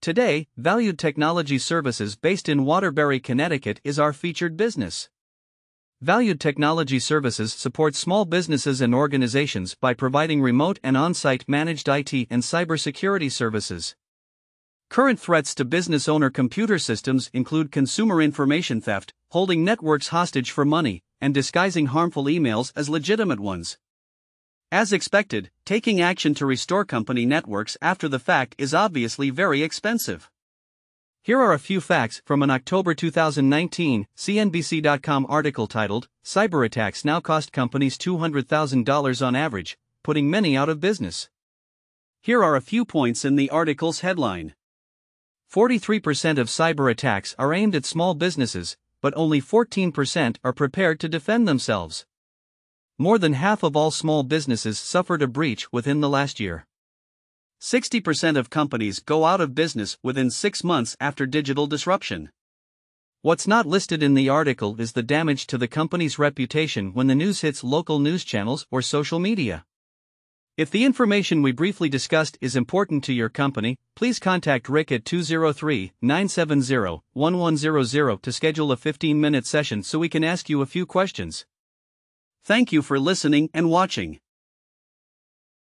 Today, Valued Technology Services based in Waterbury, Connecticut is our featured business. Valued Technology Services supports small businesses and organizations by providing remote and on site managed IT and cybersecurity services. Current threats to business owner computer systems include consumer information theft, holding networks hostage for money, and disguising harmful emails as legitimate ones. As expected, taking action to restore company networks after the fact is obviously very expensive. Here are a few facts from an October 2019 CNBC.com article titled Cyber Attacks Now Cost Companies $200,000 on Average, Putting Many Out of Business. Here are a few points in the article's headline. 43% of cyber attacks are aimed at small businesses, but only 14% are prepared to defend themselves. More than half of all small businesses suffered a breach within the last year. 60% of companies go out of business within six months after digital disruption. What's not listed in the article is the damage to the company's reputation when the news hits local news channels or social media. If the information we briefly discussed is important to your company, please contact Rick at 203 970 1100 to schedule a 15 minute session so we can ask you a few questions. Thank you for listening and watching.